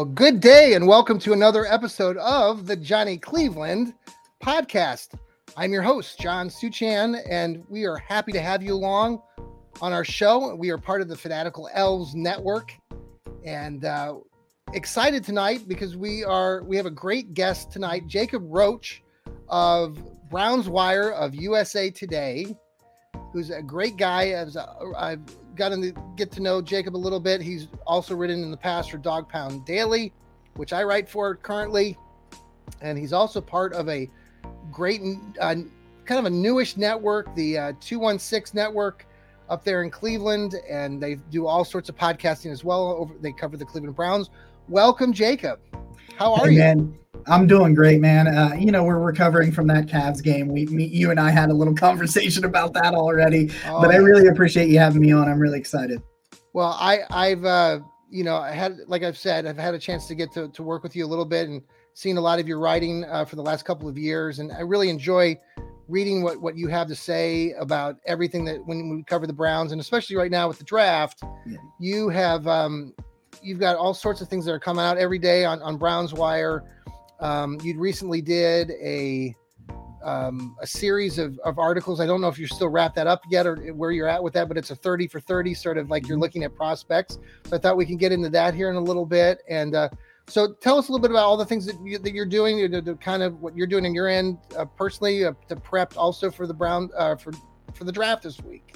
Well, good day and welcome to another episode of the Johnny Cleveland podcast. I'm your host, John Suchan, and we are happy to have you along on our show. We are part of the Fanatical Elves Network and uh, excited tonight because we are we have a great guest tonight, Jacob Roach of Browns Wire of USA Today, who's a great guy. As I've gotten to get to know Jacob a little bit. He's also written in the past for Dawg Pound Daily, which I write for currently, and he's also part of a great, uh, kind of a newish network, the uh, 216 Network up there in Cleveland, and they do all sorts of podcasting as well. Over they cover the Cleveland Browns. Welcome, Jacob. How are hey, you? Man. I'm doing great, man. Uh, you know, we're recovering from that Cavs game. We, me, you and I had a little conversation about that already, oh, but I really appreciate you having me on. I'm really excited. Well, I, I've, uh, you know, I had, like I've said, I've had a chance to get to, to work with you a little bit and seen a lot of your writing uh, for the last couple of years. And I really enjoy reading what, what you have to say about everything that when we cover the Browns and especially right now with the draft, yeah. you have, um, you've got all sorts of things that are coming out every day on, on Browns Wire um, you recently did a um, a series of, of articles. I don't know if you're still wrapped that up yet or where you're at with that, but it's a 30 for 30 sort of like you're mm-hmm. looking at prospects. So I thought we can get into that here in a little bit. And uh, so tell us a little bit about all the things that, you, that you're doing, the kind of what you're doing in your end uh, personally uh, to prep also for the Brown uh, for for the draft this week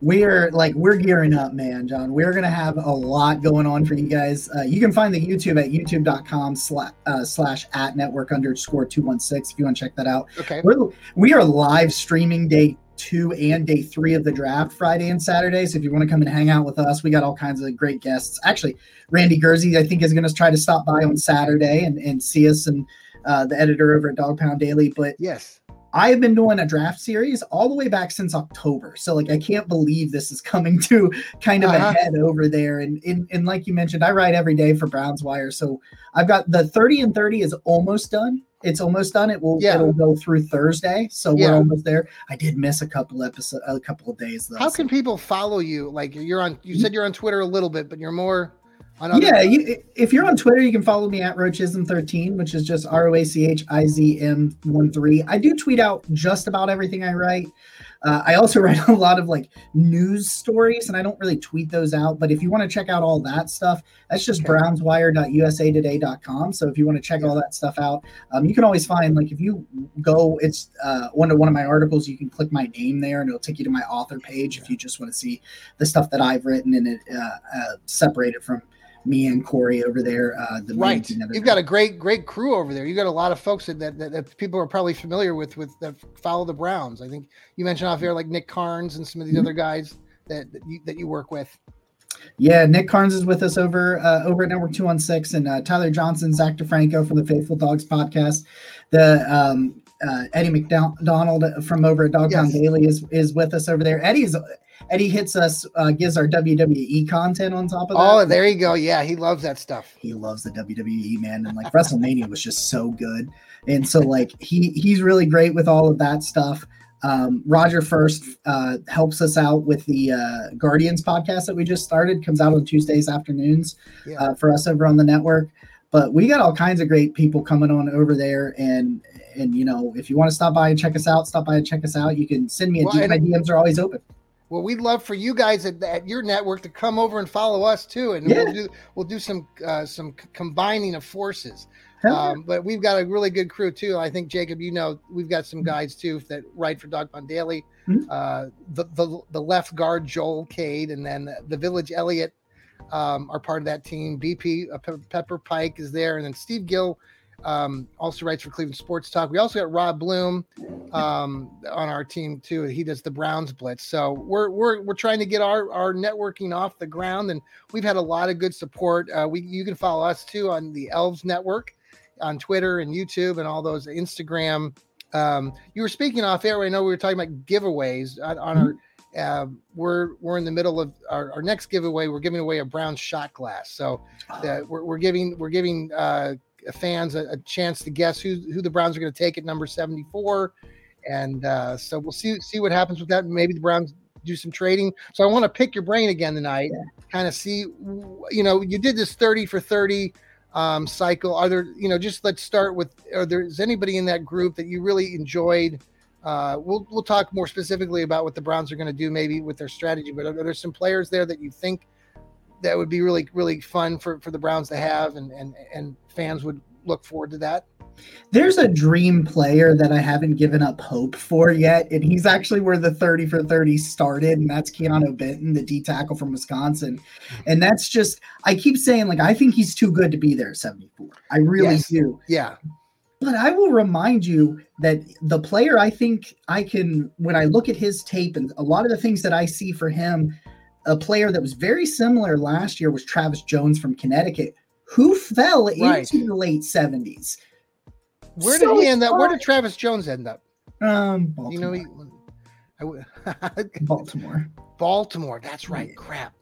we're like we're gearing up man john. We're gonna have a lot going on for you guys. Uh, you can find the youtube at youtube.com slash, uh, slash at network underscore 216 if you want to check that out. Okay. We're, we are live streaming day two and day three of the draft friday and saturday. So if you want to come and hang out with us we got all kinds of great guests. Actually randy gurzi i think is going to try to stop by on saturday and, and see us and uh, the editor over at dawg pound daily but yes I've been doing a draft series all the way back since October. So like I can't believe this is coming to kind of uh-huh. ahead over there. And, and and like you mentioned, I write every day for Browns Wire. So I've got the 30 and 30 is almost done. It's almost done. It will yeah. it'll go through Thursday. So yeah. we're almost there. I did miss a couple episodes a couple of days though. How can people follow you? Like you're on you said you're on Twitter a little bit, but you're more yeah, you, if you're on Twitter, you can follow me at Roachizm13, which is just R O A C H I Z M 1 3. I do tweet out just about everything I write. Uh, I also write a lot of like news stories, and I don't really tweet those out. But if you want to check out all that stuff, that's just okay. brownswire.usatoday.com. So if you want to check all that stuff out, um, you can always find like if you go, it's uh, one of one of my articles. You can click my name there, and it'll take you to my author page if you just want to see the stuff that I've written and it uh, uh separated from me and Corey over there. Uh, the right, you've got a great, great crew over there. You've got a lot of folks that, that, that, people are probably familiar with with that follow the Browns. I think you mentioned off air like Nick Carnes and some of these mm-hmm. other guys that that you, that you work with. Yeah, Nick Carnes is with us over uh, over at Network Two One Six, and uh, Tyler Johnson, Zach DeFranco from the Faithful Dogs podcast. The um, uh, Eddie McDonald from over at Dogtown yes. Daily is is with us over there. Eddie's Eddie hits us, uh, gives our WWE content on top of that. Oh, there you go. Yeah, he loves that stuff. He loves the WWE man, and like WrestleMania was just so good, and so like he he's really great with all of that stuff. Um, Roger First uh, helps us out with the uh, Guardians podcast that we just started. Comes out on Tuesdays afternoons yeah. uh, for us over on the network. But we got all kinds of great people coming on over there, and and you know if you want to stop by and check us out, stop by and check us out. You can send me a well, DM. My DMs are always open. Well, we'd love for you guys at, at, your network to come over and follow us too, and yeah. we'll do we'll do some uh, some combining of forces. Um, but we've got a really good crew too. I think Jacob, you know, we've got some guys too that write for Dawg Pound Daily. Mm-hmm. Uh, the, the the left guard Joel Cade, and then the Village Elliott um, are part of that team. BP uh, Pe- Pepper Pike is there, and then Steve Gill um, also writes for Cleveland Sports Talk. We also got Rob Bloom um, on our team too. He does the Browns Blitz. So we're we're we're trying to get our our networking off the ground, and we've had a lot of good support. Uh, we you can follow us too on the Elves Network on Twitter and YouTube and all those Instagram. Um, you were speaking off air. I know we were talking about giveaways on, on our. Uh, we're we're in the middle of our, our next giveaway. We're giving away a brown shot glass. So uh, we're, we're giving we're giving uh, fans a, a, chance to guess who who the Browns are going to take at number 74. And uh, so we'll see see what happens with that. Maybe the Browns do some trading. So I want to pick your brain again tonight, yeah. kind of see, you know, you did this 30 for 30 um, cycle. Are there, you know, just let's start with, are there is anybody in that group that you really enjoyed? Uh, we'll we'll talk more specifically about what the Browns are going to do, maybe with their strategy. But are, are there some players there that you think that would be really really fun for for the Browns to have, and and and fans would look forward to that? There's a dream player that I haven't given up hope for yet, and he's actually where the 30 for 30 started, and that's Keanu Benton, the D tackle from Wisconsin. Hmm. And that's just, I keep saying, like, I think he's too good to be there at 74. I really yes. do. Yeah. But I will remind you that the player I think I can, when I look at his tape and a lot of the things that I see for him, a player that was very similar last year was Travis Jones from Connecticut, who fell right. into the late 70s. Where did so he end up? Where did Travis Jones end up? Um, Baltimore. You know, he, Baltimore. Baltimore. That's right. Crap.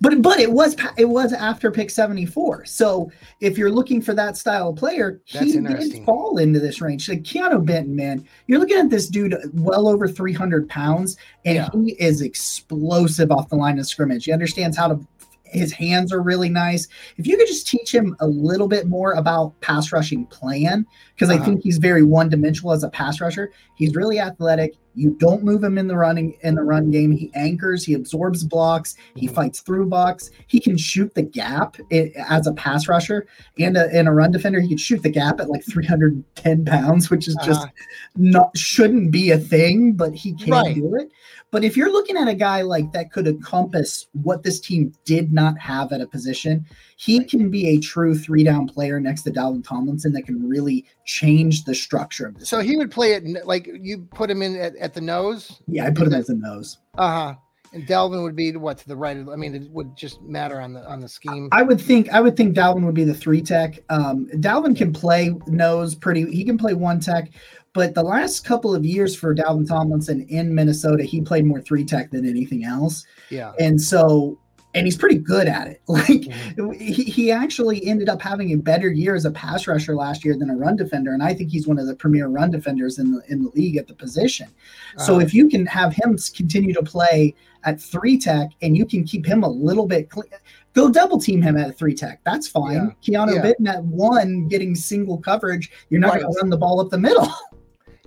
But but it was it was after pick 74. So if you're looking for that style of player, That's he didn't fall into this range. Like Keanu Benton, man, you're looking at this dude well over 300 pounds, and yeah. he is explosive off the line of scrimmage. He understands how to his hands are really nice. If you could just teach him a little bit more about pass rushing plan, because uh-huh. I think he's very one dimensional as a pass rusher. He's really athletic. You don't move him in the running in the run game. He anchors, he absorbs blocks, he mm-hmm. fights through blocks. He can shoot the gap as a pass rusher and a, and a run defender. He can shoot the gap at like 310 pounds, which is just uh-huh. not shouldn't be a thing, but he can right. do it. But if you're looking at a guy like that could encompass what this team did not have at a position, he can be a true three down player next to Dalvin Tomlinson that can really change the structure of this. So he would play it like you put him in at, at the nose? Yeah, I put him as the nose. Uh huh. And Dalvin would be what to the right. I mean, it would just matter on the on the scheme. I would think I would think Dalvin would be the three tech. Um, Dalvin can play nose pretty. He can play one tech, but the last couple of years for Dalvin Tomlinson in Minnesota, he played more three tech than anything else. Yeah. And so, and he's pretty good at it. Like mm-hmm. he, he actually ended up having a better year as a pass rusher last year than a run defender. And I think he's one of the premier run defenders in the in the league at the position. Uh-huh. So if you can have him continue to play at three tech and you can keep him a little bit clean, go double team him at three tech. That's fine. Yeah. Keanu yeah. Benton at one getting single coverage. You're not right. going to run the ball up the middle.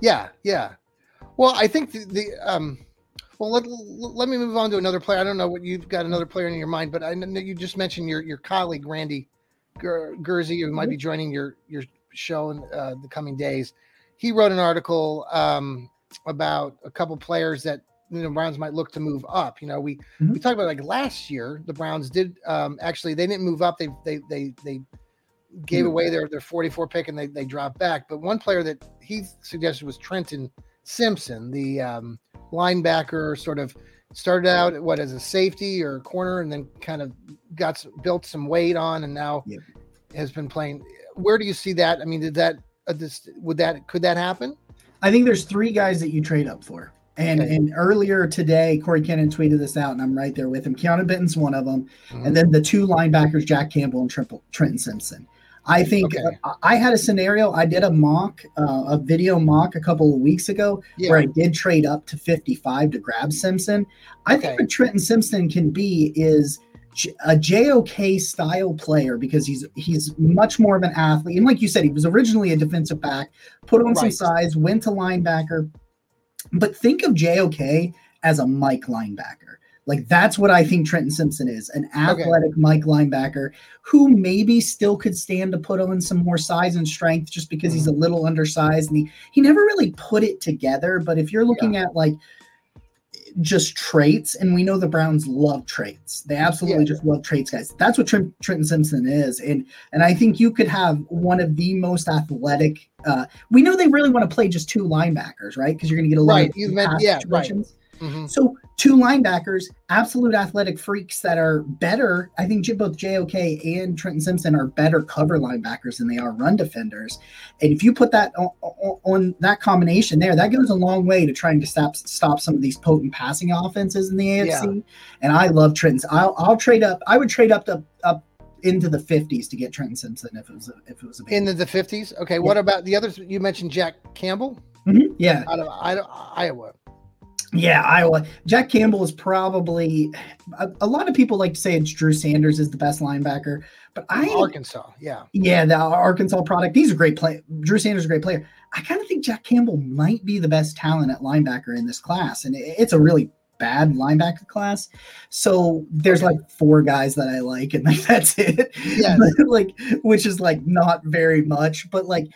Yeah, yeah. Well, I think the, the um, well, let, let me move on to another player. I don't know what you've got another player in your mind, but I know you just mentioned your your colleague Randy Gurzi, who might be joining your your show in uh, the coming days. He wrote an article um, about a couple players that you know Browns might look to move up. You know, we mm-hmm. we talked about like last year the Browns did um, actually they didn't move up. They they they they gave hmm. away their their 44 pick and they, they dropped back. But one player that he suggested was Trenton Simpson, the um, linebacker, sort of started out what as a safety or a corner, and then kind of got built some weight on, and now yeah. has been playing. Where do you see that? I mean, did that uh, this would that could that happen? I think there's three guys that you trade up for. And okay. and earlier today, Cory Kinnan tweeted this out, and I'm right there with him. Keanu Benton's one of them, mm-hmm. and then the two linebackers, Jack Campbell and Trenton Simpson. I think okay. uh, I had a scenario. I did a mock, uh, a video mock a couple of weeks ago yeah. where I did trade up to 55 to grab Simpson. I okay. think what Trenton Simpson can be is a JOK style player because he's he's much more of an athlete. And like you said, he was originally a defensive back, put on right. some size, went to linebacker. But think of JOK as a Mike linebacker. Like that's what I think Trenton Simpson is an athletic okay. Mike linebacker who maybe still could stand to put on some more size and strength just because he's a little undersized and he, he never really put it together. But if you're looking yeah. at like just traits, and we know the Browns love traits. They absolutely yeah. just love traits, guys. That's what Trent, Trenton Simpson is, and and I think you could have one of the most athletic. Uh, we know they really want to play just two linebackers, right? Because you're going to get a lot right. of You've meant, yeah, right. Mm-hmm. So two linebackers, absolute athletic freaks that are better. I think both JOK and Trenton Simpson are better cover linebackers than they are run defenders. And if you put that on, on that combination there, that goes a long way to trying to stop stop some of these potent passing offenses in the AFC. Yeah. And I love Trenton. I'll, I'll trade up. I would trade up to up into the 50s to get Trenton Simpson if it was a, if it was a into the 50s. Okay, yeah. what about the others? You mentioned Jack Campbell. Mm-hmm. Yeah, out of Iowa. Yeah, Iowa. Jack Campbell is probably a, a, lot of people like to say it's Drew Sanders is the best linebacker, but I Arkansas, yeah, yeah, the Arkansas product. He's a great player. Drew Sanders is a great player. I kind of think Jack Campbell might be the best talent at linebacker in this class, and it, it's a really bad linebacker class. So there's okay. like four guys that I like, and like that's it. Yeah, like which is like not very much, but like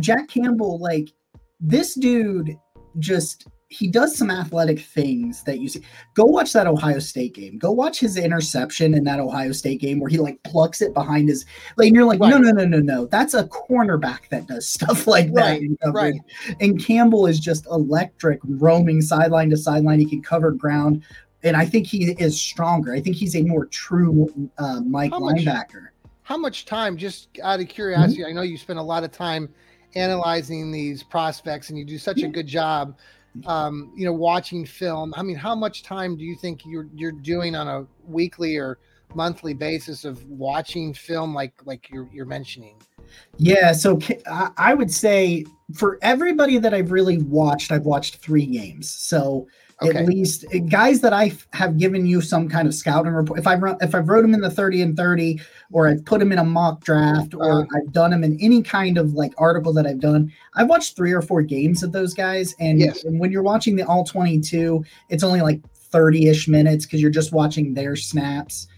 Jack Campbell, like this dude just he does some athletic things that you see. Go watch that Ohio State game. Go watch his interception in that Ohio State game where he like plucks it behind his like and you're like, right. no, no, no, no, no. That's a cornerback that does stuff like right. that. Right. And Campbell is just electric, roaming sideline to sideline. He can cover ground. And I think he is stronger. I think he's a more true uh, Mike how linebacker. Much, how much time, just out of curiosity, mm-hmm. I know you spend a lot of time analyzing these prospects and you do such a good job um, you know, watching film. I mean, how much time do you think you're you're doing on a weekly or monthly basis of watching film like like you're you're mentioning? Yeah, so I would say for everybody that I've really watched, I've watched three games. So okay. at least eh, guys that I have given you some kind of scouting report. If I run, if I've wrote them in the thirty and thirty, or I've put them in a mock draft, or uh, I've done them in any kind of like article that I've done, I've watched three or four games of those guys. And, yes. and when you're watching the all twenty two, it's only like thirty ish minutes because you're just watching their snaps.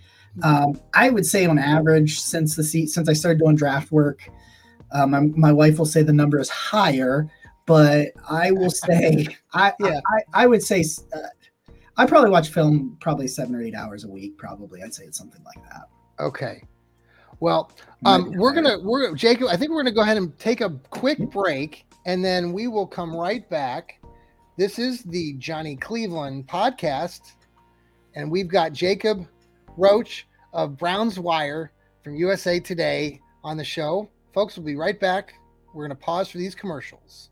Um, I would say on average, since the seat since I started doing draft work, um, my, my wife will say the number is higher but I will say, I, yeah. I, I would say, uh, I probably watch film probably seven or eight hours a week. Probably, I'd say it's something like that. Okay. Well, um, we're gonna we're Jacob. I think we're gonna go ahead and take a quick break, and then we will come right back. This is the Johnny Cleveland podcast, and we've got Jacob Roach of Browns Wire from USA Today on the show. Folks, we'll be right back. We're gonna pause for these commercials.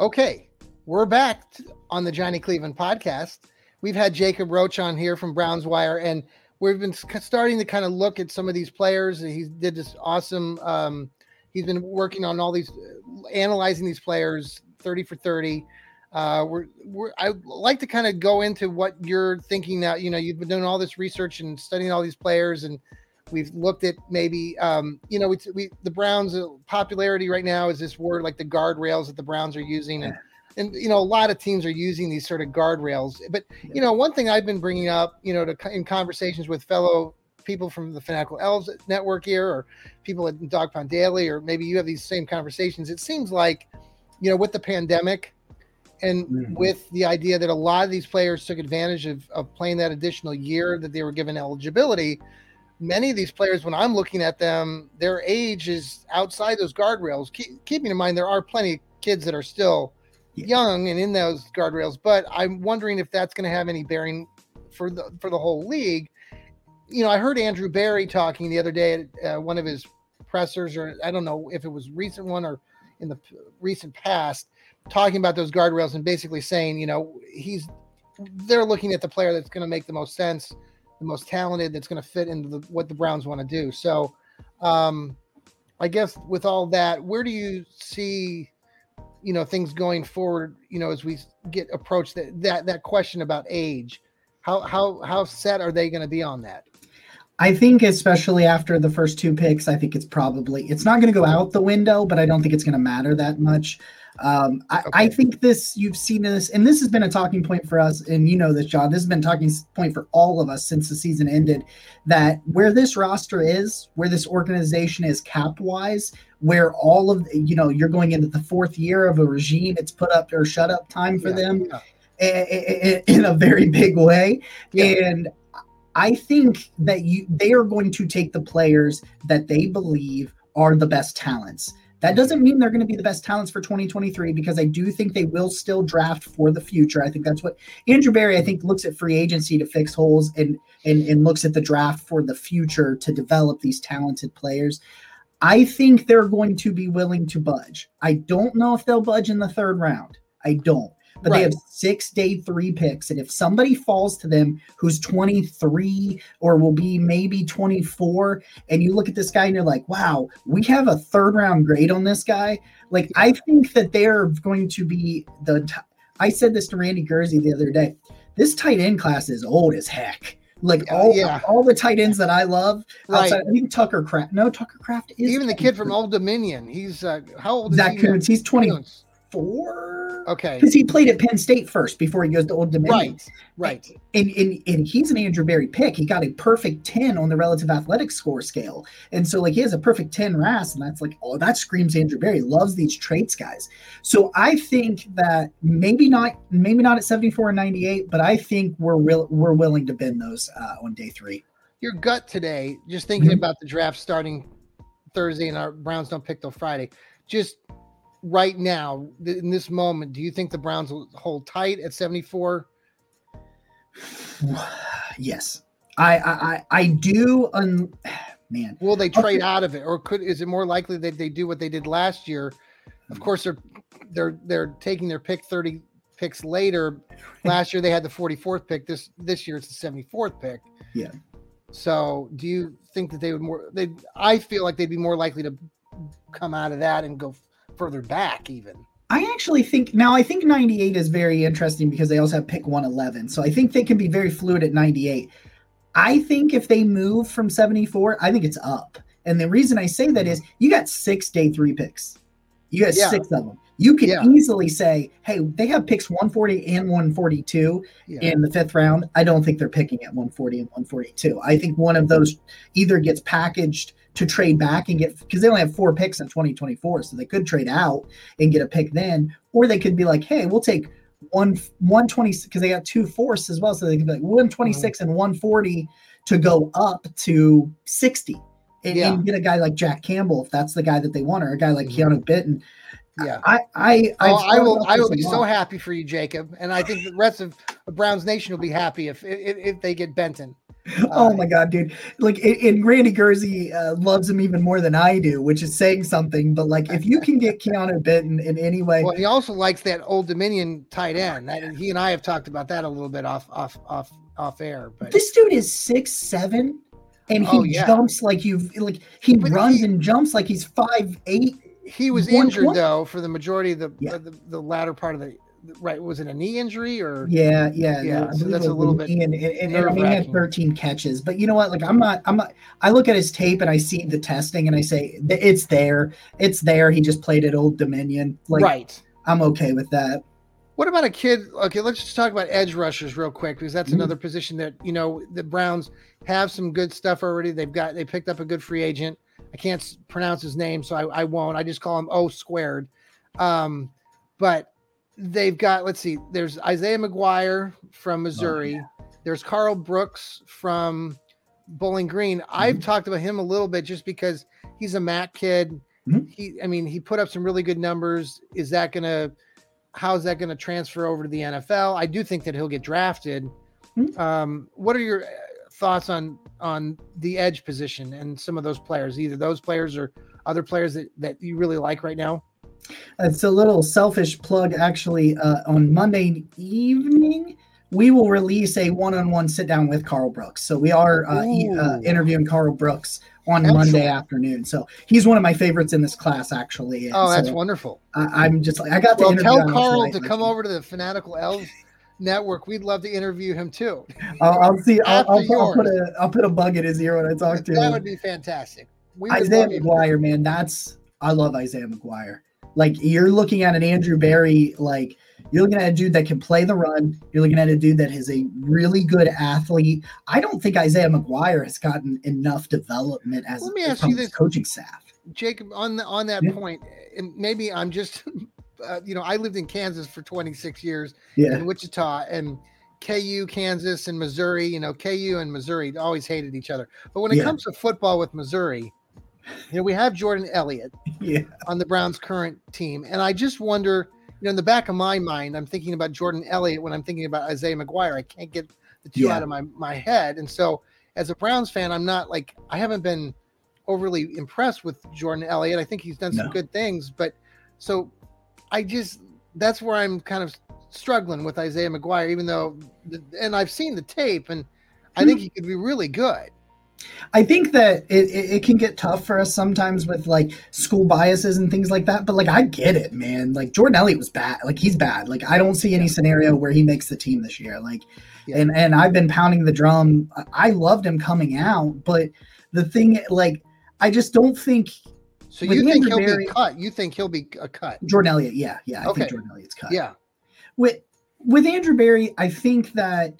Okay, we're back on the Johnny Cleveland podcast. We've had Jacob Roach on here from Browns Wire, and we've been starting to kind of look at some of these players. He did this awesome. Um, he's been working on all these, analyzing these players, thirty for thirty. Uh, we're, we're I like to kind of go into what you're thinking now. You know, you've been doing all this research and studying all these players, and We've looked at maybe, um, you know, we, we the Browns' uh, popularity right now is this word like the guardrails that the Browns are using, and and you know a lot of teams are using these sort of guardrails. But you know, one thing I've been bringing up, you know, to in conversations with fellow people from the Fanatical Elves network here, or people at Dawg Pound Daily, or maybe you have these same conversations. It seems like, you know, with the pandemic and mm-hmm. with the idea that a lot of these players took advantage of, of playing that additional year that they were given eligibility many of these players, when I'm looking at them, their age is outside those guardrails. Keep, keeping in mind, there are plenty of kids that are still yeah. young and in those guardrails, but I'm wondering if that's going to have any bearing for the for the whole league. You know, I heard Andrew Berry talking the other day at uh, one of his pressers, or I don't know if it was recent one or in the recent past, talking about those guardrails and basically saying, you know, he's they're looking at the player that's going to make the most sense the most talented that's going to fit into the, what the Browns want to do. So, um, I guess with all that, where do you see, you know, things going forward? You know, as we get approached that that that question about age, how how how set are they going to be on that? I think especially after the first two picks, I think it's probably it's not going to go out the window, but I don't think it's going to matter that much. Um, I, okay. I, think this you've seen this, and this has been a talking point for us, and you know this, John. This has been talking point for all of us since the season ended. That where this roster is, where this organization is cap wise, where all of you know you're going into the fourth year of a regime, it's put up or shut up time for yeah, them yeah. in a very big way, yeah. and I think that you they are going to take the players that they believe are the best talents. That doesn't mean they're going to be the best talents for 2023 because I do think they will still draft for the future. I think that's what Andrew Berry I think looks at free agency to fix holes and and and looks at the draft for the future to develop these talented players. I think they're going to be willing to budge. I don't know if they'll budge in the third round. I don't but right. they have six day three picks. And if somebody falls to them who's 23 or will be maybe 24, and you look at this guy and you're like, wow, we have a third round grade on this guy. Like, I think that they're going to be the. T- I said this to Randy Gurzi the other day. This tight end class is old as heck. Like all, yeah. all the tight ends that I love. Right. Outside, I think Tucker Kraft. No, Tucker Kraft is even the kid from Old Dominion. He's uh, how old? Is he? Zach he? He's 24 Okay. Because he played at Penn State first before he goes to Old Dominion. Right. Right. And, and and he's an Andrew Berry pick. He got a perfect 10 on the relative athletic score scale. And so like he has a perfect 10 RAS, and that's like, oh, that screams Andrew Berry. Loves these traits, guys. So I think that maybe not maybe not at 74 and 98, but I think we're real we're willing to bend those uh, on day three. Your gut today, just thinking mm-hmm. about the draft starting Thursday and our Browns don't pick till Friday. Just right now in this moment, do you think the Browns will hold tight at 74? Yes. I I I do un man. Will they trade okay. out of it or could is it more likely that they do what they did last year? Of hmm. course they're they're they're taking their pick 30 picks later. Last year they had the 44th pick. This this year it's the 74th pick. Yeah. So, do you think that they would more they I feel like they'd be more likely to come out of that and go further back even. I actually think now I think 98 is very interesting because they also have pick 111. So I think they can be very fluid at 98. I think if they move from 74, I think it's up. And the reason I say that mm-hmm. is you got six day three picks. You got yeah. six of them. You can yeah. easily say, hey, they have picks 140 and 142 yeah. in the fifth round. I don't think they're picking at 140 and 142. I think one of those either gets packaged to trade back and get because they only have four picks in 2024, so they could trade out and get a pick then, or they could be like, hey, we'll take one 120 because they got two fourths as well, so they could be like 126 mm-hmm. and 140 to go up to 60 and, yeah. and, get a guy like Jack Campbell if that's the guy that they want, or a guy like mm-hmm. Keanu Benton. Yeah, I I oh, I will I will be so happy for you, Jacob, and I think the rest of Browns Nation will be happy if if, if they get Benton. oh my god, dude! Like, and Randy Gurzi uh, loves him even more than I do, which is saying something. But like, if you can get Keanu Benton in any way, well, he also likes that Old Dominion tight end. That, he and I have talked about that a little bit off off off off air. But this dude is six seven, and he oh, yeah. jumps like you've like he but runs he, and jumps like he's five eight. He was injured though for the majority of the, yeah. the the latter part of the right was it a knee injury or? Yeah yeah yeah so that's a little bit and, and, and, and he had 13 catches but you know what like i'm not i'm not i look at his tape and i see the testing and i say it's there it's there he just played at old dominion like right. I'm okay with that. What about a kid okay let's just talk about edge rushers real quick because that's mm-hmm. another position that you know the browns have some good stuff already they've got they picked up a good free agent i can't pronounce his name so i, I won't i just call him o squared um but they've got let's see there's isaiah mcguire from oh, missouri oh, yeah. there's Karl brooks from bowling green mm-hmm. i've talked about him a little bit just because he's a mac kid mm-hmm. he i mean he put up some really good numbers is that gonna how's that gonna transfer over to the nfl i do think that he'll get drafted mm-hmm. um, what are your uh, thoughts on on the edge position and some of those players either those players or other players that, that you really like right now it's a little selfish plug, actually. Uh, on Monday evening, we will release a one-on-one sit-down with Karl Brooks. So we are uh, e- uh, interviewing Karl Brooks on Excellent. Monday afternoon. So he's one of my favorites in this class, actually. oh, so that's wonderful. I, am just like I got to tell Karl to come over to the Fanatical Elves network, we'd love to interview him too. I'll, I'll see. I'll, I'll, I'll put a I'll put a bug in his ear when I talk to him. That would be fantastic. We Isaiah. McGuire, man, that's I love Isaiah McGuire. Like you're looking at an Andrew Berry, like you're looking at a dude that can play the run. You're looking at a dude that is a really good athlete. I don't think Isaiah McGuire has gotten enough development as, Let me as ask you his this. coaching staff. Jacob, on the, on that Yeah. point, and maybe I'm just, uh, you know, I lived in Kansas for 26 years Yeah, in Wichita and KU, Kansas, and Missouri. You know, KU and Missouri always hated each other. But when it Yeah. comes to football with Missouri, you know, we have Jordan Elliott yeah, on the Browns' current team, and I just wonder, you know, in the back of my mind, I'm thinking about Jordan Elliott when I'm thinking about Isaiah McGuire. I can't get the two Yeah. out of my my head, and so as a Browns fan, I'm not like I haven't been overly impressed with Jordan Elliott. I think he's done some No. good things, but so I just that's where I'm kind of struggling with Isaiah McGuire, even though, and I've seen the tape, and I think he could be really good. I think that it, it, it can get tough for us sometimes with like school biases and things like that. But like I get it, man. Like Jordan Elliott was bad. Like he's bad. Like I don't see any scenario where he makes the team this year. Like Yeah. and and I've been pounding the drum. I- I loved him coming out, but the thing like I just don't think So With you think he'll Berry- be cut? You think he'll be a cut? Jordan Elliott, yeah, yeah, I Okay. think Jordan Elliott's cut. Yeah. with with Andrew Berry, I think that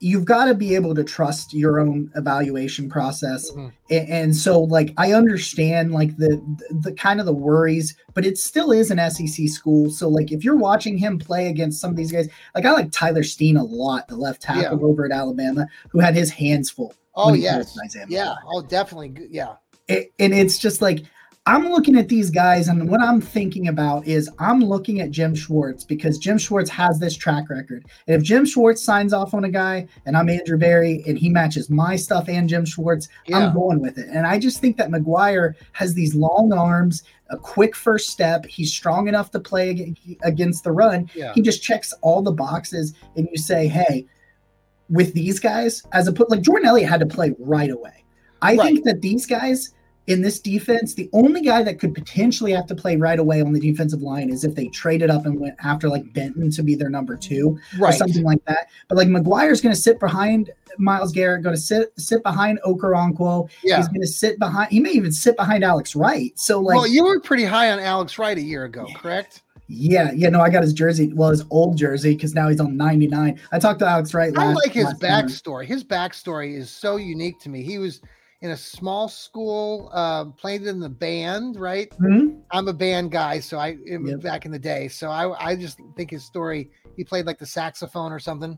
you've got to be able to trust your own evaluation process. Mhm. A- And, so like I understand like the, the kind of the worries, but it still is an SEC school. So like if you're watching him play against some of these guys, like I like Tyler Steen a lot, the left tackle over at Alabama, who had his hands full. Oh yes. Yeah. Oh, definitely. Yeah. It- and it's just like I'm looking at these guys, and what I'm thinking about is I'm looking at Jim Schwartz because Jim Schwartz has this track record. And if Jim Schwartz signs off on a guy, and I'm Andrew Berry, and he matches my stuff and Jim Schwartz, Yeah. I'm going with it. And I just think that McGuire has these long arms, a quick first step. He's strong enough to play against the run. Yeah. He just checks all the boxes, and you say, hey, with these guys, as a put like Jordan Elliott had to play right away. I Right. think that these guys in this defense, the only guy that could potentially have to play right away on the defensive line is if they traded up and went after like Benton to be their number two or Right. something like that. But like McGuire's going to sit behind Myles Garrett, going to sit sit behind Okoronkwo. Yeah. He's going to sit behind. He may even sit behind Alex Wright. So like, well, you were pretty high on Alex Wright a year ago, correct? yeah, yeah. No, I got his jersey. Well, his old jersey because now he's on ninety nine. I talked to Alex Wright. I like his last summer. backstory. His backstory is so unique to me. He was in a small school, uh, played in the band, right? Mhm. I'm a band guy, so I Yep. back in the day. So I, I just think his story. He played like the saxophone or something.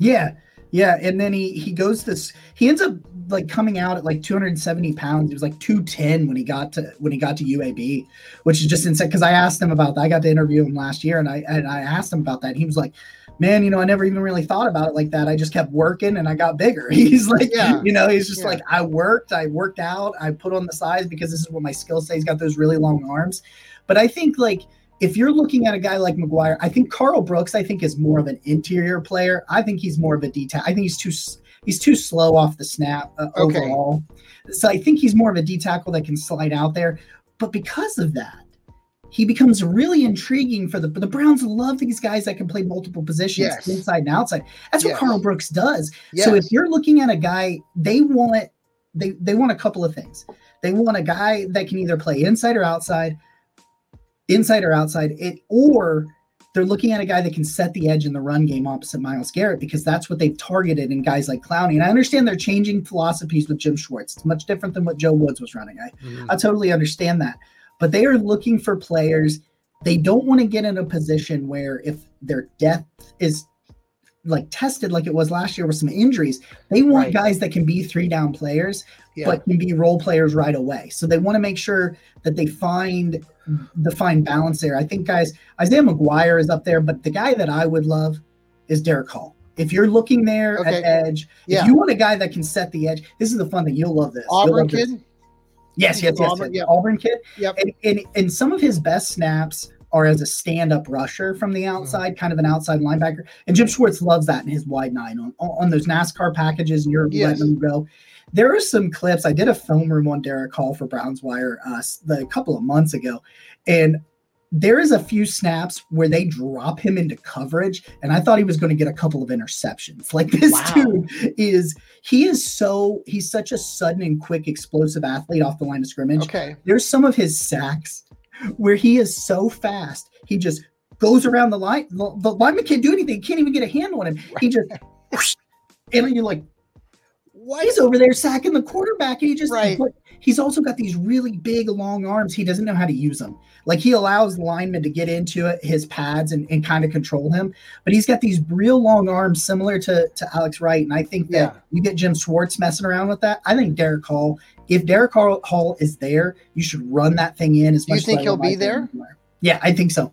Yeah, yeah, and then he he goes this. He ends up like coming out at like 270 pounds. He was like 210 when he got to when he got to UAB, which is just insane. Because I asked him about that. I got to interview him last year, and I and I asked him about that. He was like, "Man, you know, I never even really thought about it like that. I just kept working, and I got bigger." He's like, Yeah. you know, he's just Yeah. like, I worked, I worked out, I put on the size because this is what my skill set. He's got those really long arms, but I think like if you're looking at a guy like McGuire, I think Karl Brooks, I think is more of an interior player. I think he's more of a detail. I think he's too he's too slow off the snap uh, Okay. overall. So I think he's more of a D tackle that can slide out there. But because of that, he becomes really intriguing for the the Browns love these guys that can play multiple positions Yes. inside and outside. That's what Yes. Karl Brooks does. Yes. So if you're looking at a guy, they want they they want a couple of things. They want a guy that can either play inside or outside, inside or outside, it or they're looking at a guy that can set the edge in the run game opposite Myles Garrett because that's what they've targeted in guys like Clowney. And I understand they're changing philosophies with Jim Schwartz. It's much different than what Joe Woods was running. I, Mhm. I totally understand that. But they are looking for players. They don't want to get in a position where if their depth is like tested like it was last year with some injuries, they want Right. guys that can be three down players, Yeah. but can be role players right away. So they want to make sure that they find the fine balance there. I think guys, Isaiah McGuire is up there, but the guy that I would love is Derick Hall. If you're looking there Okay. at edge, Yeah. if you want a guy that can set the edge, this is the fun thing. You'll love this. Auburn love this. Yes, yes, yes. Auburn, yes. yep. Auburn kid. Yep. And, and, and some of his best snaps are as a stand-up rusher from Mm-hmm. the outside, kind of an outside linebacker. And Jim Schwartz loves that in his wide nine on, on those NASCAR packages, and you're Yes. letting them go. There are some clips. I did a film room on Derick Hall for Browns Wire uh, the, a couple of months ago, and there is a few snaps where they drop him into coverage, and I thought he was going to get a couple of interceptions. Like this wow. dude is, he is so he's such a sudden and quick, explosive athlete off the line of scrimmage. Okay, there's some of his sacks where he is so fast, he just goes around the line. The, the lineman can't do anything, can't even get a hand on him. He just, and you're like, why is over there sacking the quarterback? And he just, right. He's also got these really big, long arms. He doesn't know how to use them. Like he allows linemen to get into it, his pads and, and kind of control him. But he's got these real long arms similar to, to Alex Wright. And I think that yeah. you get Jim Schwartz messing around with that. I think Derick Hall, if Derick Hall is there, you should run that thing in as much. You think he'll be there? Yeah, I think so.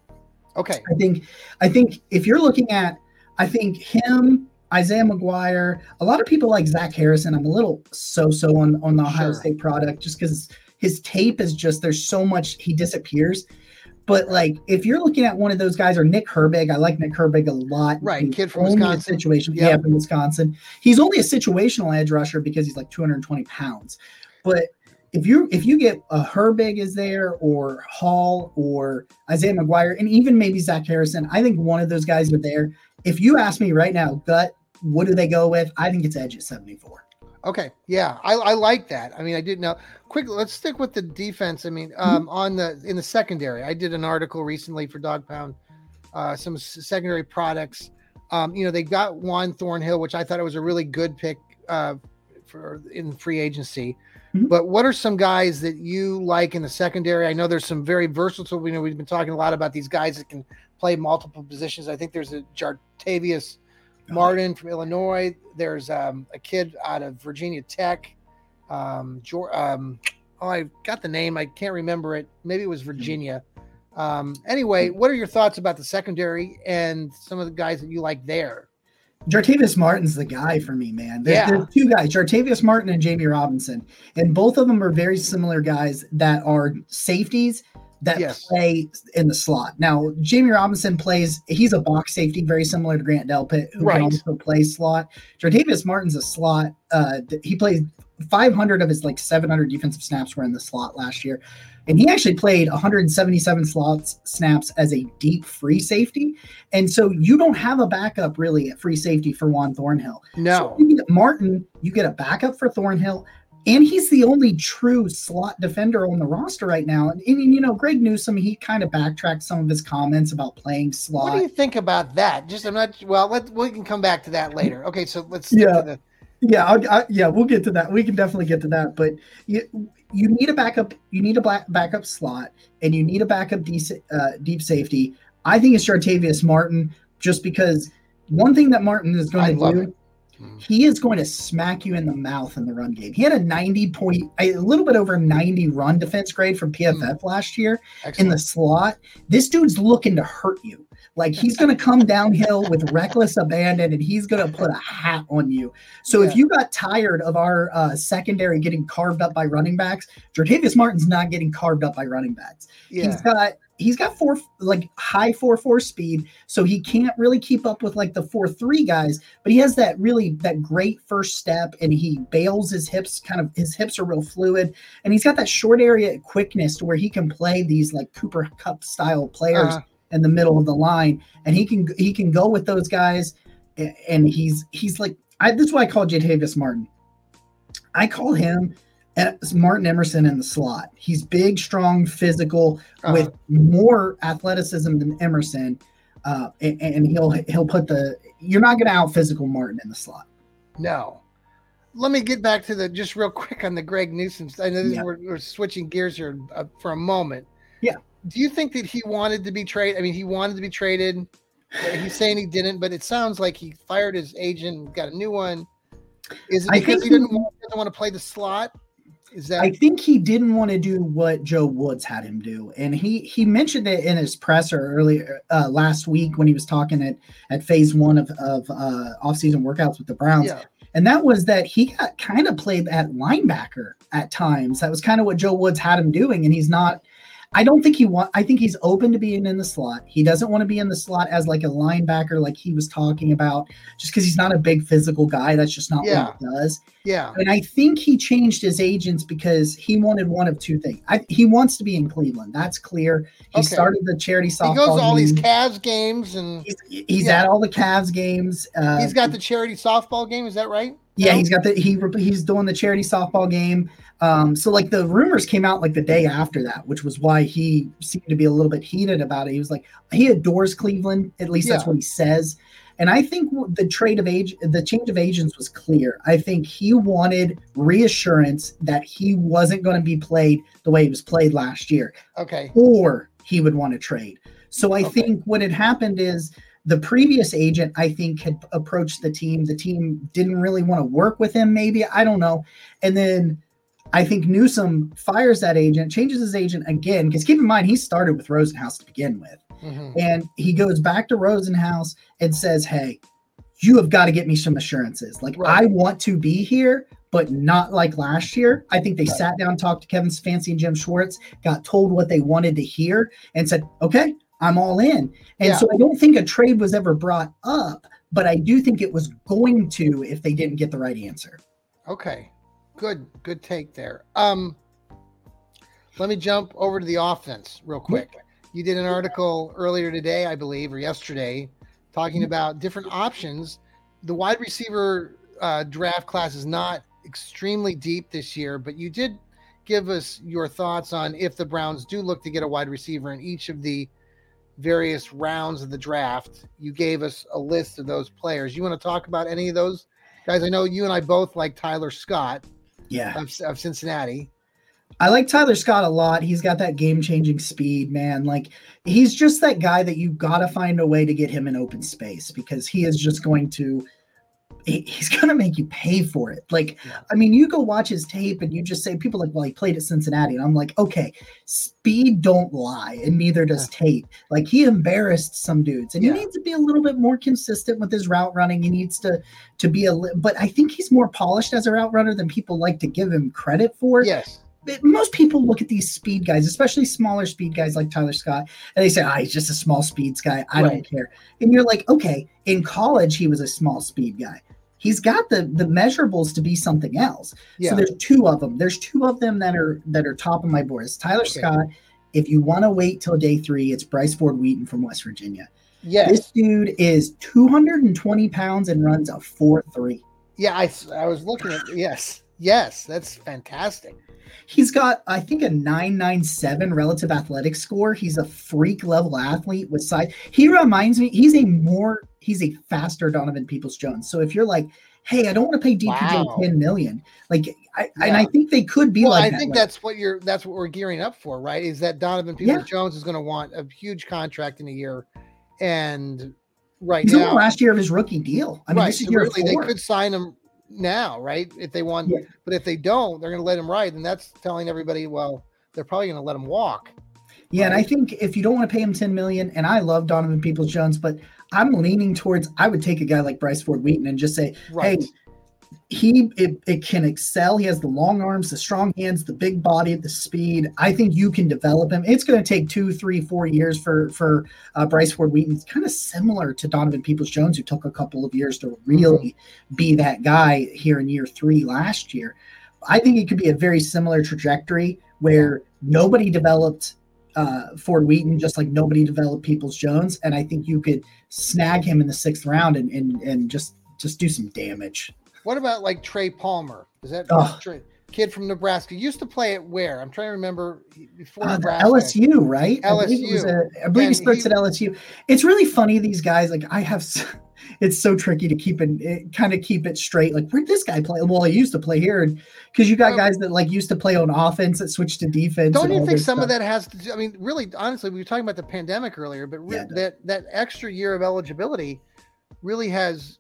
Okay. I think I think if you're looking at I think him Isaiah McGuire, a lot of people like Zach Harrison. I'm a little so-so on on the Ohio sure. State product just because his tape is just there's so much he disappears. But like if you're looking at one of those guys or Nick Herbig, I like Nick Herbig a lot. Right, kid from Wisconsin. Situation, yep. yeah, from Wisconsin. He's only a situational edge rusher because he's like 220 pounds. But if you if you get a Herbig is there or Hall or Isaiah McGuire and even maybe Zach Harrison, I think one of those guys are there. If you ask me right now, gut what do they go with? I think it's edge at 74. Okay. Yeah. I, I like that. I mean, I didn't know. Quick, let's stick with the defense. I mean, mm-hmm. um, on the in the secondary, I did an article recently for Dawg Pound, uh, some secondary products. Um, you know, they got Juan Thornhill, which I thought it was a really good pick uh, for in free agency. Mm-hmm. But what are some guys that you like in the secondary? I know there's some very versatile. We know we've been talking a lot about these guys that can play multiple positions. I think there's a Jartavius Martin from Illinois. There's um, a kid out of Virginia Tech. Um, um, oh, I got the name. I can't remember it. Maybe it was Virginia. Um, anyway, what are your thoughts about the secondary and some of the guys that you like there? Jartavius Martin's the guy for me, man. There's, yeah. there's two guys, Jartavius Martin and Jamie Robinson, and both of them are very similar guys that are safeties that yes. play in the slot. Now, Jamie Robinson plays, he's a box safety, very similar to Grant Delpit, who right. can also play slot. Jartavius Martin's a slot. Uh, he plays 500 of his like 700 defensive snaps were in the slot last year. And he actually played 177 slots snaps as a deep free safety. And so you don't have a backup really at free safety for Juan Thornhill. No. So you Martin, you get a backup for Thornhill and he's the only true slot defender on the roster right now. And, and, you know, Greg Newsome, he kind of backtracked some of his comments about playing slot. What do you think about that? Just I'm not well. Let we can come back to that later. Okay, so let's yeah. The... Yeah, I'll, I, yeah, we'll get to that. We can definitely get to that. But you you need a backup. You need a black, backup slot, and you need a backup deep, uh, deep safety. I think it's Jartavius Martin, just because one thing that Martin is going to do. It he is going to smack you in the mouth in the run game. He had a 90 point, a little bit over 90 run defense grade from PFF mm. last year Excellent. in the slot. This dude's looking to hurt you. Like he's going to come downhill with reckless abandon and he's going to put a hat on you. So yeah. if you got tired of our uh, secondary getting carved up by running backs, Jartavius Martin's not getting carved up by running backs. Yeah. He's got he's got four like high four four speed, so he can't really keep up with like the four three guys. But he has that really that great first step, and he bails his hips. Kind of his hips are real fluid, and he's got that short area quickness to where he can play these like Cooper Kupp style players uh-huh. in the middle of the line, and he can he can go with those guys, and he's he's like I, this is why I call Jartavius Martin. I call him Martin Emerson in the slot. He's big, strong, physical, uh-huh. with more athleticism than Emerson, uh, and, and, he'll he'll put the. You're not going to out physical Martin in the slot. No. Let me get back to the just real quick on the Greg Newsome. I know yeah. we're, we're, switching gears here uh, for a moment. Yeah. Do you think that he wanted to be traded? I mean, he wanted to be traded. He's saying he didn't, but it sounds like he fired his agent, got a new one. Is it because he didn't want, didn't want to play the slot? Is that I think he didn't want to do what Joe Woods had him do, and he he mentioned it in his presser earlier uh, last week when he was talking at at phase one of of uh, offseason workouts with the Browns. Yeah. And that was that he got kind of played at linebacker at times. That was kind of what Joe Woods had him doing, and he's not. I don't think he want. I think he's open to being in the slot. He doesn't want to be in the slot as like a linebacker, like he was talking about, just because he's not a big physical guy. That's just not Yeah. what he does. Yeah. And I think he changed his agents because he wanted one of two things. I, he wants to be in Cleveland. That's clear. He Okay. started the charity softball. He goes to all these league. Cavs games and He's, he's Yeah. at all the Cavs games. Uh, he's got the charity softball game. Is that right? Yeah, he's got the he he's doing the charity softball game. Um, so like the rumors came out like the day after that, which was why he seemed to be a little bit heated about it. He was like he adores Cleveland, at least that's what he says. And I think the trade of age, the change of agents was clear. I think he wanted reassurance that he wasn't going to be played the way he was played last year Okay. or he would want to trade. So I Okay. think what had happened is the previous agent, I think, had approached the team. The team didn't really want to work with him, maybe. I don't know. And then I think Newsome fires that agent, changes his agent again, because keep in mind, he started with Rosenhaus to begin with. Mhm. And he goes back to Rosenhaus and says, Hey, you have got to get me some assurances. Like, Right. I want to be here, but not like last year. I think they Right. sat down, talked to Kevin Stefanski and Jim Schwartz, got told what they wanted to hear, and said, Okay, I'm all in. And Yeah. so I don't think a trade was ever brought up, but I do think it was going to if they didn't get the right answer. Okay. Good. Good take there. Um, let me jump over to the offense real quick. You did an article earlier today, I believe, or yesterday, talking about different options. The wide receiver uh, draft class is not extremely deep this year, but you did give us your thoughts on if the Browns do look to get a wide receiver in each of the various rounds of the draft. You gave us a list of those players. You want to talk about any of those guys? I know you and I both like Tyler Scott Yeah. of, of Cincinnati. I like Tyler Scott a lot. He's got that game changing speed, man. Like he's just that guy that you got to find a way to get him in open space because he is just going to he's going to make you pay for it. Like Yeah. I mean, you go watch his tape and you just say people like, "Well, he played at Cincinnati." And I'm like, "Okay, speed don't lie and neither does tape." Like he embarrassed some dudes and Yeah. he needs to be a little bit more consistent with his route running. He needs to to be a li- but I think he's more polished as a route runner than people like to give him credit for Yes. but most people look at these speed guys, especially smaller speed guys like Tyler Scott, and they say, "Ah, he's just a small speeds guy. I Right. don't care." And you're like, "Okay, in college he was a small speed guy. He's got the the measurables to be something else." Yeah. So there's two of them. There's two of them that are that are top of my board. It's Tyler Okay. Scott. If you want to wait till day three, it's Bryce Ford Wheaton from West Virginia. yes. This dude is 220 pounds and runs a four three. yeah. I was looking at, yes. Yes. That's fantastic. He's got, I think, a 997 relative athletic score. He's a freak level athlete with size. He reminds me, he's a more, he's a faster Donovan Peoples Jones. So if you're like, hey, I don't want to pay DPJ Wow. 10 million, like, I, and I think they could be well, like I that. think that's what you're, that's what we're gearing up for, right? Is that Donovan Peoples Jones is going to want a huge contract in a year. And right he's on the now, last year of his rookie deal. I mean, right. this is so year really, they could sign him now, right? If they want, Yeah. but if they don't, they're going to let him ride. And that's telling everybody, well, they're probably going to let him walk. Yeah, and I think if you don't want to pay him 10 million, and I love Donovan Peoples Jones, but I'm leaning towards I would take a guy like Bryce Ford Wheaton and just say, Right. hey, he it, it can excel. He has the long arms, the strong hands, the big body, the speed. I think you can develop him. It's going to take two, three, four years for for uh, Bryce Ford Wheaton. It's kind of similar to Donovan Peoples Jones, who took a couple of years to really be that guy here in year three last year. I think it could be a very similar trajectory where nobody developed uh, Ford Wheaton, just like nobody developed Peoples Jones, and I think you could snag him in the sixth round and and, and just just do some damage. What about like Trey Palmer? Is that Oh. Trey, kid from Nebraska? Used to play at where? I'm trying to remember before Uh. LSU, right? I believe it was LSU. a- I believe he starts he- at LSU. It's really funny. These guys, like I have, it's so tricky to keep it, eh, kind of keep it straight. Like where'd this guy play? Well, he used to play here, because you got guys that like used to play on offense that switched to defense. Don't you think some of that has to do? I mean, really, honestly, we were talking about the pandemic earlier, but re- Yeah, that that extra year of eligibility really has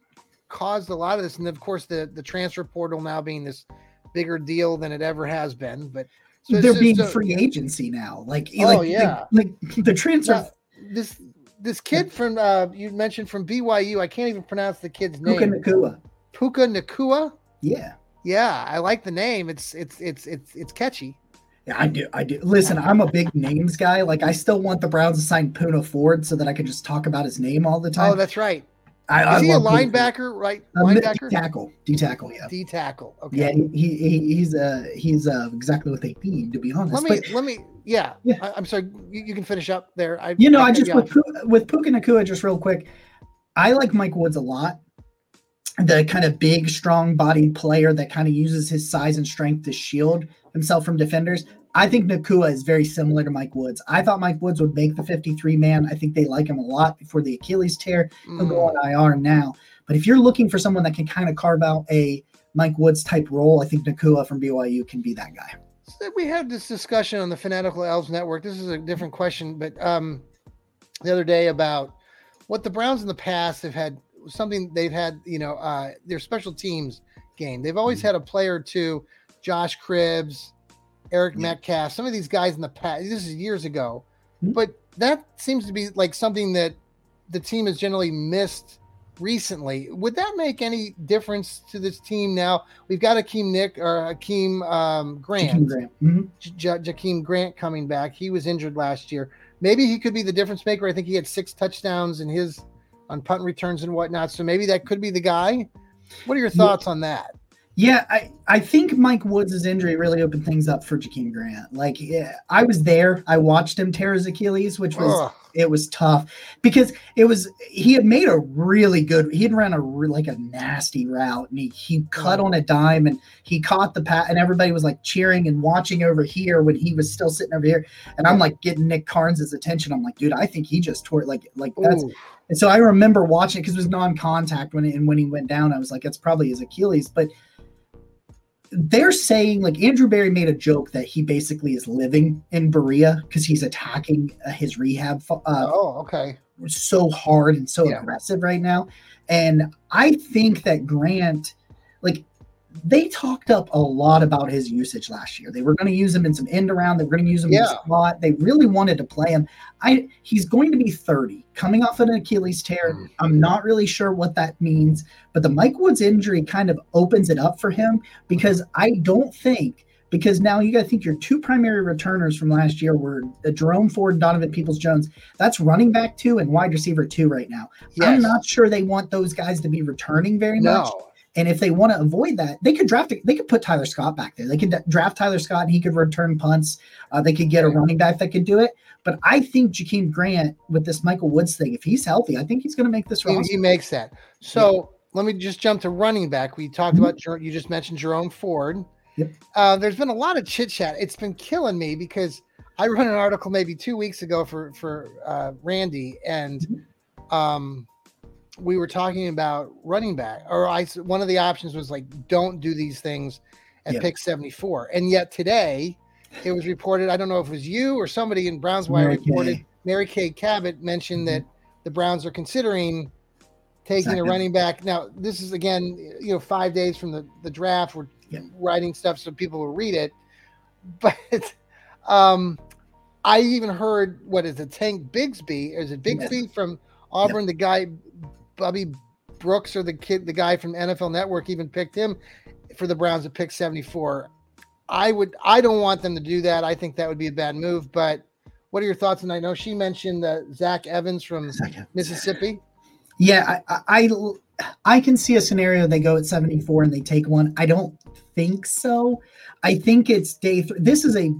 caused a lot of this, and of course, the the transfer portal now being this bigger deal than it ever has been. But so- They're being so- free agency now. Like, Oh, like, the- yeah. like the transfer. Now, this this kid from uh, you mentioned from BYU, I can't even pronounce the kid's name. Puka Nacua. Puka Nacua. Yeah. Yeah, I like the name. It's it's it's it's it's catchy. Yeah, I do. I do. Listen, I'm a big names guy. Like, I still want the Browns to sign Poona Ford so that I can just talk about his name all the time. Oh, that's right. I, I Is he a love Poona Ford. linebacker, right? Um, linebacker? D tackle, D tackle, yeah, D tackle. Okay. yeah. He, he, he he's uh he's uh exactly what they need to be honest. Let me but let me yeah. Yeah. I, am sorry. You, you can finish up there. I you know, I cut just with. With Puka Nacua, just real quick. I like Mike Woods a lot. The kind of big, strong-bodied player that kind of uses his size and strength to shield himself from defenders. I think Nacua is very similar to Mike Woods. I thought Mike Woods would make the 53 man. I think they like him a lot before the Achilles tear. He'll go Mm. on IR now. But if you're looking for someone that can kind of carve out a Mike Woods type role, I think Nacua from BYU can be that guy. So we had this discussion on the Fanatical Elves Network. This is a different question, but um, the other day about what the Browns in the past have had something they've had, you know, uh, their special teams game. They've always Mm-hmm. had a player or two, Josh Cribbs, Eric Yeah. Metcalf, some of these guys in the past. This is years ago, Mhm. but that seems to be like something that the team has generally missed recently. Would that make any difference to this team now? We've got Akeem Nick or Akeem um, Grant. Jakeem Grant. Mhm. Ja- Jakeem Grant coming back. He was injured last year. Maybe he could be the difference maker. I think he had six touchdowns in his on punt returns and whatnot. So maybe that could be the guy. What are your Yeah. thoughts on that? Yeah, I, I think Mike Woods' injury really opened things up for Jakeem Grant. Like, yeah, I was there. I watched him tear his Achilles, which was Ugh. It was tough because it was he had made a really good he had run a like a nasty route and he, he cut on a dime and he caught the pat and everybody was like cheering and watching over here when he was still sitting over here. And I'm like getting Nick Carnes' attention. I'm like dude I think he just tore it like like that's Ooh. and so I remember watching it because it was non-contact when it, and when he went down I was like that's probably his Achilles. But they're saying like Andrew Berry made a joke that he basically is living in Berea because he's attacking uh, his rehab uh, oh, okay. so hard and so Yeah. aggressive right now. And I think that Grant, they talked up a lot about his usage last year. They were going to use him in some end around. They were going to use him in Yeah. the slot. They really wanted to play him. I he's going to be 30, coming off an Achilles tear. Mm. I'm not really sure what that means, but the Mike Woods injury kind of opens it up for him because I don't think because now you got to think your two primary returners from last year were Jerome Ford, Donovan Peoples Jones. That's running back two and wide receiver two right now. I'm not sure they want those guys to be returning very much. And if they want to avoid that, they could draft. They could put Tyler Scott back there. They could draft Tyler Scott, and he could return punts. Uh, they could get a running back that could do it. But I think Jakeem Grant with this Michael Woods thing, if he's healthy, I think he's going to make this He, roster. he makes that. So let me just jump to running back. We talked about you just mentioned Jerome Ford. Yep. Uh, there's been a lot of chit chat. It's been killing me because I wrote an article maybe two weeks ago for for uh, Randy, and um, we were talking about running back. Or I one of the options was like, don't do these things at pick 74. And yet today, it was reported. I don't know if it was you or somebody in Browns Wire Mary reported. Kay. Mary Kay Cabot mentioned Mhm. that the Browns are considering taking a running back. Now, this is again, you know, five days from the, the draft. We're Yeah. writing stuff so people will read it. But um, I even heard what is it, Tank Bigsby? Is it Bigsby from Auburn? The guy, Bobby Brooks, or the kid, the guy from NFL Network, even picked him for the Browns at pick 74. I would, I don't want them to do that. I think that would be a bad move. But what are your thoughts? And I know she mentioned uh, Zach Evans from Second. Mississippi. Yeah, I, I I I can see a scenario they go at 74 and they take one. I don't think so. I think it's day three. This is a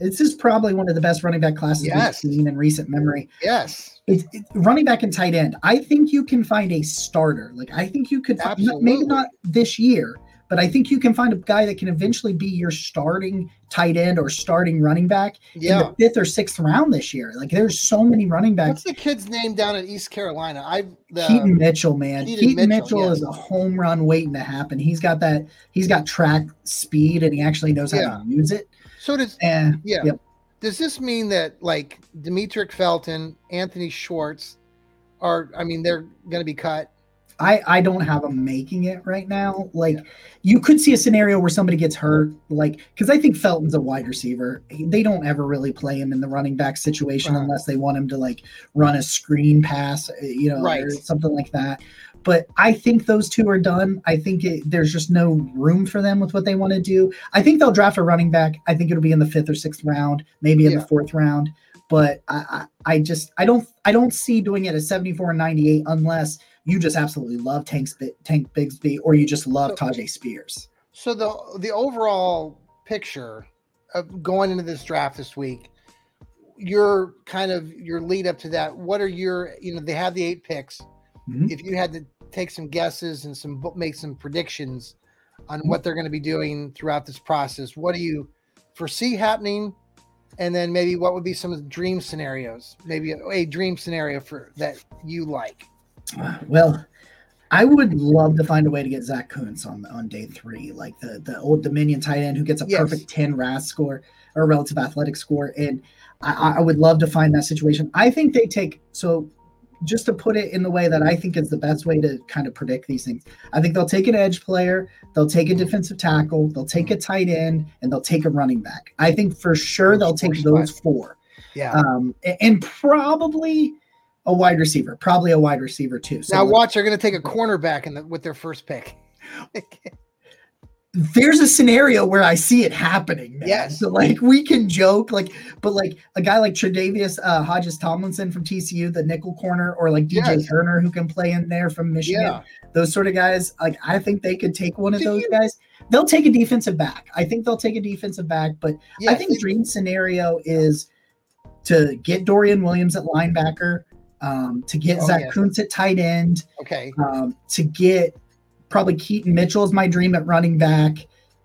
this is probably one of the best running back classes Yes. we've seen in recent memory. Yes. It's, it's running back and tight end. I think you can find a starter. Like I think you could maybe not this year, but I think you can find a guy that can eventually be your starting tight end or starting running back in Yeah. the fifth or sixth round this year. Like there's so many running backs. What's the kid's name down in East Carolina? I the Keaton Mitchell, man. Keaton Keaton, Mitchell, Mitchell, yes. is a home run waiting to happen. He's got that. He's got track speed, and he actually knows how Yeah. to use it. So does And yeah. Yep. Does this mean that like Demetric Felton, Anthony Schwartz are I mean they're gonna be cut? I I don't have them making it right now. Like you could see a scenario where somebody gets hurt, like because I think Felton's a wide receiver. They don't ever really play him in the running back situation Right. unless they want him to like run a screen pass, uh, you know, or something like that. But I think those two are done. I think it, there's just no room for them with what they want to do. I think they'll draft a running back. I think it'll be in the fifth or sixth round, maybe in yeah. the fourth round. But I, I, I just I don't I don't see doing it at 74 and 98 unless you just absolutely love Tank Tank Bigsby or you just love so, Tyjae Spears. So the the overall picture of going into this draft this week, your kind of your lead up to that. What are your you know they have the eight picks. Mm-hmm. If you had to take some guesses and some make some predictions on what they're going to be doing throughout this process, what do you foresee happening? And then maybe what would be some of the dream scenarios? Maybe a, a dream scenario for that you like. Well, I would love to find a way to get Zach Kuntz on on day three, like the the old Dominion tight end who gets a yes. perfect 10 RAS score or relative athletic score. And I, I, would love to find that situation. I think they take so just to put it in the way that I think is the best way to kind of predict these things. I think they'll take an edge player, they'll take a defensive tackle, they'll take a tight end, and they'll take a running back. I think for sure they'll take those four. Yeah. Um, and probably a wide receiver, probably a wide receiver too. So now watch, they're going to take a cornerback in the, with their first pick. there's a scenario where I see it happening. Man. Yes. So like we can joke, like, but like a guy like Tre'Davious uh, Hodges Tomlinson from TCU, the nickel corner, or like DJ yes. Turner who can play in there from Michigan. Yeah. Those sort of guys, like I think they could take one of those guys. They'll take a defensive back. I think they'll take a defensive back, but yes. I think dream scenario is to get Dorian Williams at linebacker, um, to get oh, Zach yeah. Kuntz at tight end. Okay. Um, to get probably Keaton Mitchell is my dream at running back,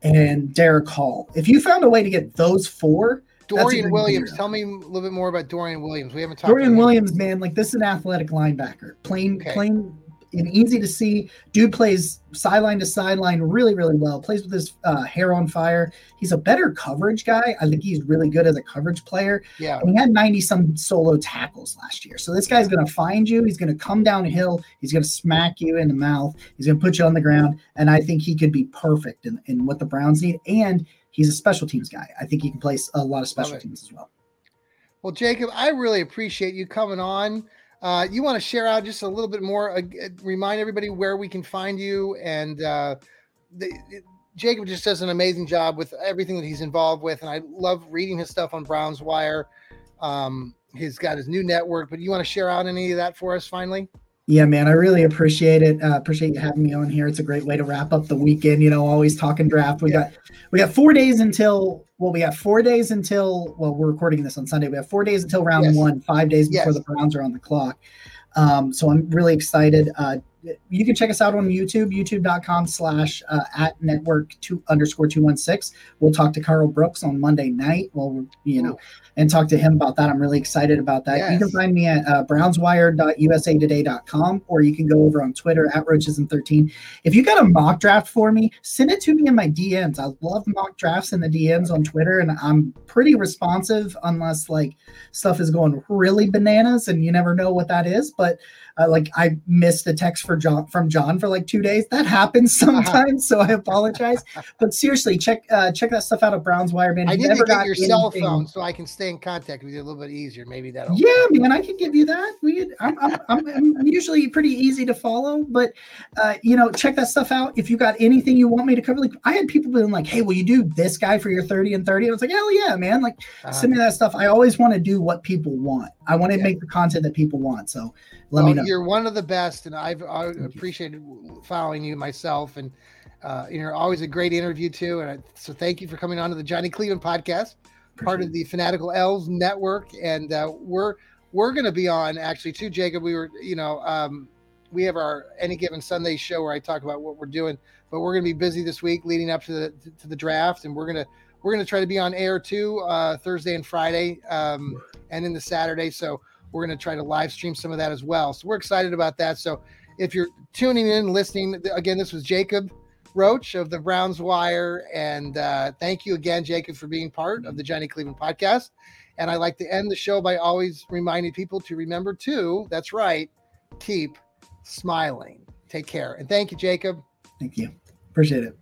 and Derick Hall. If you found a way to get those four, Dorian Williams. Tell me a little bit more about Dorian Williams. We haven't talked. Dorian Williams, man, like this is an athletic linebacker, plain okay. plain and easy to see. Dude plays sideline to sideline really, really well. Plays with his uh, hair on fire. He's a better coverage guy. I think he's really good as a coverage player. Yeah. And he had 90 some solo tackles last year. So this guy's going to find you. He's going to come downhill. He's going to smack you in the mouth. He's going to put you on the ground. And I think he could be perfect in, in what the Browns need. And he's a special teams guy. I think he can play a lot of special teams as well. Well, Jacob, I really appreciate you coming on. Uh, you want to share out just a little bit more, uh, remind everybody where we can find you. And uh, the, Jacob just does an amazing job with everything that he's involved with. And I love reading his stuff on Browns Wire. Um, he's got his new network, but you want to share out any of that for us finally? Yeah, man, I really appreciate it. Uh, appreciate you having me on here. It's a great way to wrap up the weekend. You know, always talking draft. We got we got four days until well, we have four days until well, we're recording this on Sunday. We have four days until round yes. one, five days before yes. the Browns are on the clock. Um, so I'm really excited. Uh, you can check us out on YouTube, youtube.com slash uh, at network two underscore 216. We'll talk to Karl Brooks on Monday night. Well, you know, and talk to him about that. I'm really excited about that. Yes. You can find me at uh, brownswire.usatoday.com or you can go over on Twitter at roachizm13. If you got a mock draft for me, send it to me in my DMs. I love mock drafts in the DMs on Twitter, and I'm pretty responsive unless like stuff is going really bananas and you never know what that is. But uh, like I missed a text for John from John for like two days. That happens sometimes, so I apologize. but seriously, check uh, check that stuff out at Browns Wire, man. I need to get your cell phone so I can stay in contact with you a little bit easier. Maybe that'll. Yeah, man, I can give you that. We, I'm, I'm, I'm, I'm usually pretty easy to follow, but uh, you know, check that stuff out. If you got anything you want me to cover, like I had people being like, "Hey, will you do this guy for your 30 and 30?" I was like, "Hell yeah, man! Like, uh-huh. send me that stuff." I always want to do what people want. I want to yeah. make the content that people want. So let well, me know. You're one of the best, and I've I appreciated following you myself, and uh, you're always a great interview too. And I, so thank you for coming on to the Johnny Cleveland podcast, appreciate part of the Fanatical Elves Network, and uh, we're we're going to be on actually too, Jacob. We were, you know, um, we have our any given Sunday show where I talk about what we're doing, but we're going to be busy this week leading up to the to the draft, and we're gonna we're gonna try to be on air too uh, Thursday and Friday, um, and in the Saturday. So we're going to try to live stream some of that as well. So we're excited about that. So if you're tuning in, listening, again, this was Jacob Roach of the Browns Wire. And uh, thank you again, Jacob, for being part of the Johnny Cleveland podcast. And I like to end the show by always reminding people to remember to, that's right, keep smiling. Take care. And thank you, Jacob. Thank you. Appreciate it.